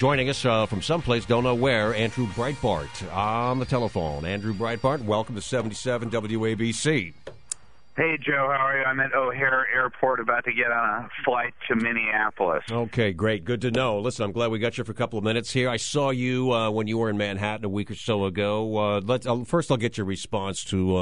Joining us uh, from someplace, don't know where, Andrew Breitbart on the telephone. Andrew Breitbart, welcome to 77 WABC. Hey, Joe, how are you? I'm at O'Hare Airport about to get on a flight to Minneapolis. Okay, great. Good to know. Listen, I'm glad we got you for a couple of minutes here. I saw you uh, when you were in Manhattan a week or so ago. Uh, let's uh, First, I'll get your response to uh,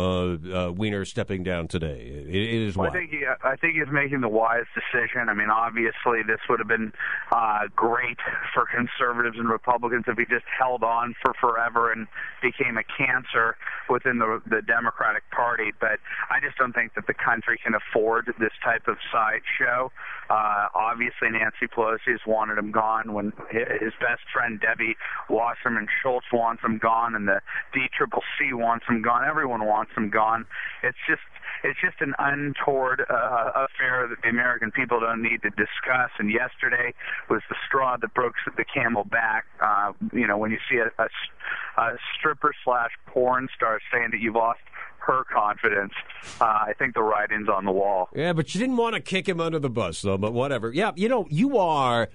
uh, Weiner stepping down today. it, it is well. I think, he, I think he's making the wise decision. I mean, obviously, this would have been uh, great for conservatives and Republicans if he just held on for forever and became a cancer within the, the Democratic Party. But I just don't think think that the country can afford this type of sideshow. Uh, obviously, Nancy Pelosi has wanted him gone when his best friend Debbie Wasserman Schultz wants him gone, and the DCCC wants him gone. Everyone wants him gone. It's just it's just an untoward uh, affair that the American people don't need to discuss. And yesterday was the straw that broke the camel back. Uh, you know, when you see a, a, a stripper slash porn star saying that you've lost her confidence. Uh, I think the writing's on the wall. Yeah, but you didn't want to kick him under the bus, though. But whatever. Yeah, you know, you are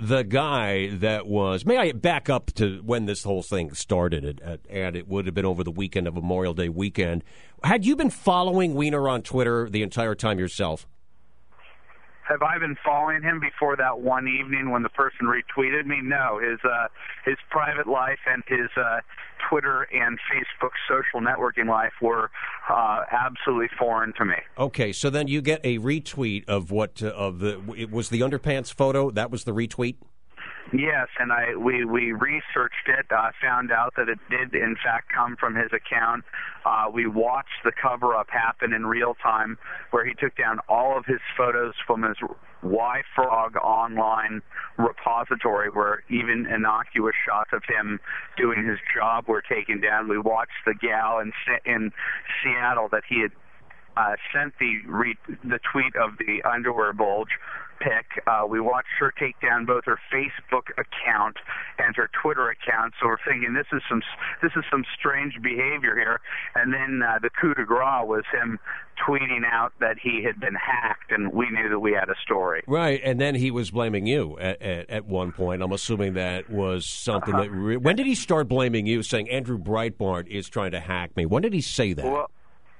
the guy that was. May I back up to when this whole thing started, and it would have been over the weekend of Memorial Day weekend. Had you been following Weiner on Twitter the entire time yourself? Have I been following him before that one evening when the person retweeted me? No, his uh, his private life and his uh, Twitter and Facebook social networking life were uh, absolutely foreign to me. Okay, so then you get a retweet of what uh, of the it was the underpants photo. That was the retweet. Yes, and I we we researched it, uh, found out that it did in fact come from his account. Uh, we watched the cover up happen in real time, where he took down all of his photos from his YFrog online repository, where even innocuous shots of him doing his job were taken down. We watched the gal in in Seattle that he had uh, sent the re- the tweet of the underwear bulge pick. Uh, we watched her take down both her Facebook account and her Twitter account. So we're thinking this is some this is some strange behavior here. And then uh, the coup de grace was him tweeting out that he had been hacked, and we knew that we had a story. Right, and then he was blaming you at, at, at one point. I'm assuming that was something uh-huh. that. Re- when did he start blaming you, saying Andrew Breitbart is trying to hack me? When did he say that? Well,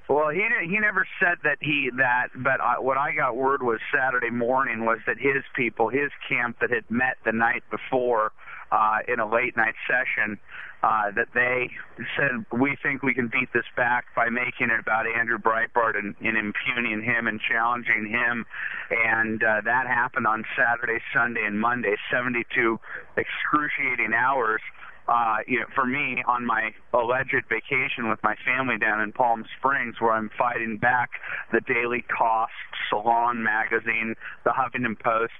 well, he he never said that he that, but I, what I got word was Saturday morning was that his people, his camp that had met the night before uh, in a late night session, uh, that they said we think we can beat this back by making it about Andrew Breitbart and, and impugning him and challenging him, and uh, that happened on Saturday, Sunday, and Monday, 72 excruciating hours uh, you know, for me on my alleged vacation with my family down in Palm Springs, where I'm fighting back the Daily Kos, Salon Magazine, the Huffington Post,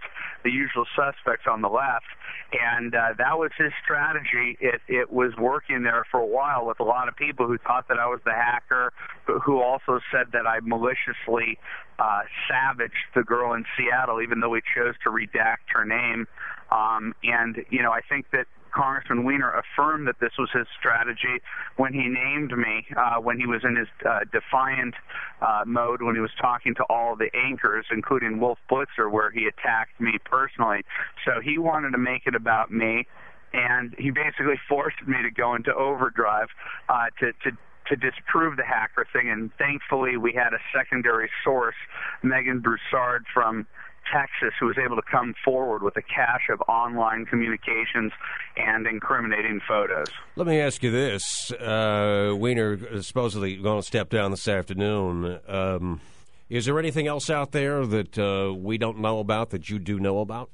the usual suspects on the left, and uh, that was his strategy. It it was working there for a while with a lot of people who thought that I was the hacker, who also said that I maliciously uh, savaged the girl in Seattle, even though we chose to redact her name. Um, and you know, I think that Congressman Weiner affirmed that this was his strategy when he named me, uh, when he was in his uh, defiant uh, mode, when he was talking to all the anchors, including Wolf Blitzer, where he attacked me personally. So he wanted to make it about me, and he basically forced me to go into overdrive uh, to, to to disprove the hacker thing. And thankfully, we had a secondary source, Megan Broussard from Texas who was able to come forward with a cache of online communications and incriminating photos. Let me ask you this: uh, Weiner supposedly going to step down this afternoon. Um, is there anything else out there that uh, we don't know about that you do know about?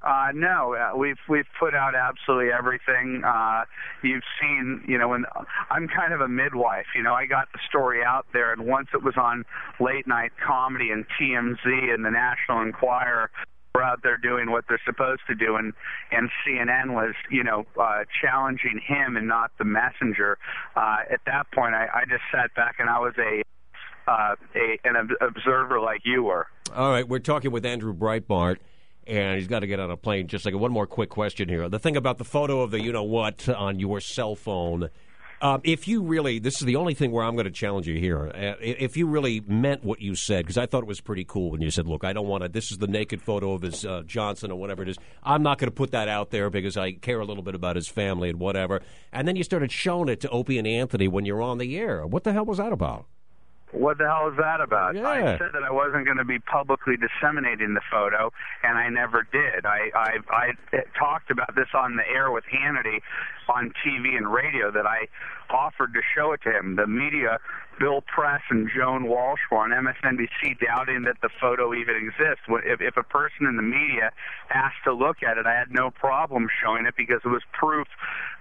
Uh, no, uh, we've we've put out absolutely everything. Uh, you've seen, you know, when I'm kind of a midwife. You know, I got the story out there, and once it was on late night comedy and TMZ and the National Enquirer, we're out there doing what they're supposed to do, and and CNN was, you know, uh, challenging him and not the messenger. Uh, at that point, I, I just sat back and I was a uh, a an observer like you were. All right, we're talking with Andrew Breitbart and he's got to get on a plane. Just like one more quick question here. The thing about the photo of the you know what on your cell phone, Um, if you really, this is the only thing where I'm going to challenge you here. Uh, if you really meant what you said, because I thought it was pretty cool when you said, "Look, I don't want to. This is the naked photo of his uh, Johnson or whatever it is. I'm not going to put that out there because I care a little bit about his family and whatever." And then you started showing it to Opie and Anthony when you're on the air. What the hell was that about? What the hell is that about? Yeah. I said that I wasn't going to be publicly disseminating the photo, and I never did. I, I I talked about this on the air with Hannity on TV and radio that I offered to show it to him. The media, Bill Press and Joan Walsh were on MSNBC doubting that the photo even exists. If, if a person in the media asked to look at it, I had no problem showing it because it was proof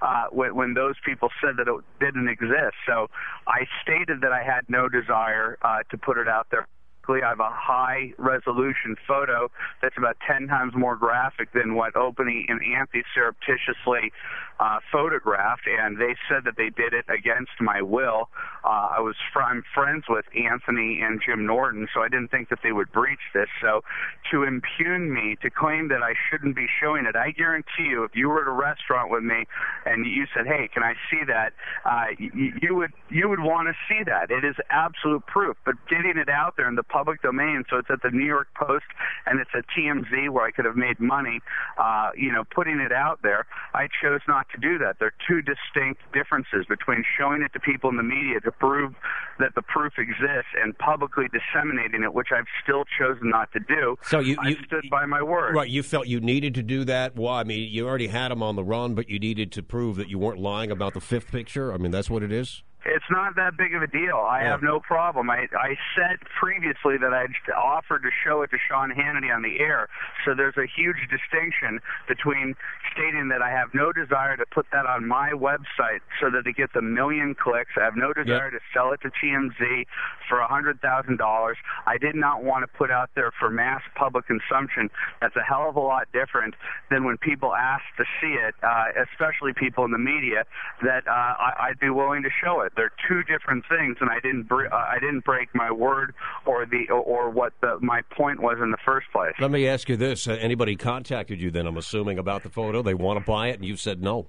uh, when, when those people said that it didn't exist. So I stated that I had no desire uh, to put it out there I have a high resolution photo that's about 10 times more graphic than what Opie and Anthony surreptitiously uh, photographed, and they said that they did it against my will. Uh, I was fr- I'm friends with Anthony and Jim Norton, so I didn't think that they would breach this. So to impugn me, to claim that I shouldn't be showing it, I guarantee you, if you were at a restaurant with me and you said, "Hey, can I see that?" Uh, you, you would you would want to see that. It is absolute proof. But getting it out there in the public domain, so it's at the New York Post and it's at TMZ where I could have made money, uh, you know, putting it out there, I chose not to do that. There are two distinct differences between showing it to people in the media to prove that the proof exists and publicly disseminating it, which I've still chosen not to do. So you, you I stood by my word. Right, you felt you needed to do that. Well, I mean, you already had him on the run, but you needed to prove that you weren't lying about the fifth picture. I mean, that's what it is. It's not that big of a deal. I yeah. have no problem. I I said previously that I'd offered to show it to Sean Hannity on the air. So there's a huge distinction between stating that I have no desire to put that on my website so that it gets a million clicks. I have no desire yep. to sell it to TMZ for a hundred thousand dollars. I did not want to put out there for mass public consumption. That's a hell of a lot different than when people ask to see it, uh, especially people in the media. That uh, I, I'd be willing to show it. They're two different things, and I didn't bre- uh, I didn't break my word or the or what the, my point was in the first place. Let me ask you this: uh, Anybody contacted you then? I'm assuming about the photo. They want to buy it, and you said no.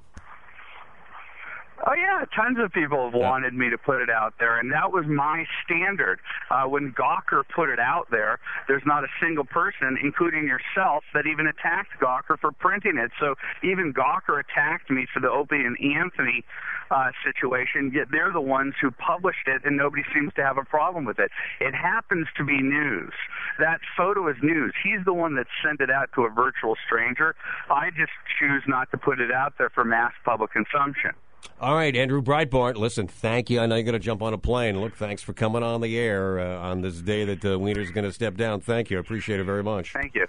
Oh yeah, tons of people have wanted me to put it out there, and that was my standard. Uh, when Gawker put it out there, there's not a single person, including yourself, that even attacked Gawker for printing it. So even Gawker attacked me for the Opie and Anthony uh, situation. Yet they're the ones who published it, and nobody seems to have a problem with it. It happens to be news. That photo is news. He's the one that sent it out to a virtual stranger. I just choose not to put it out there for mass public consumption. All right, Andrew Breitbart. Listen, thank you. I know you're going to jump on a plane. Look, thanks for coming on the air uh, on this day that uh, Weiner's going to step down. Thank you. I appreciate it very much. Thank you.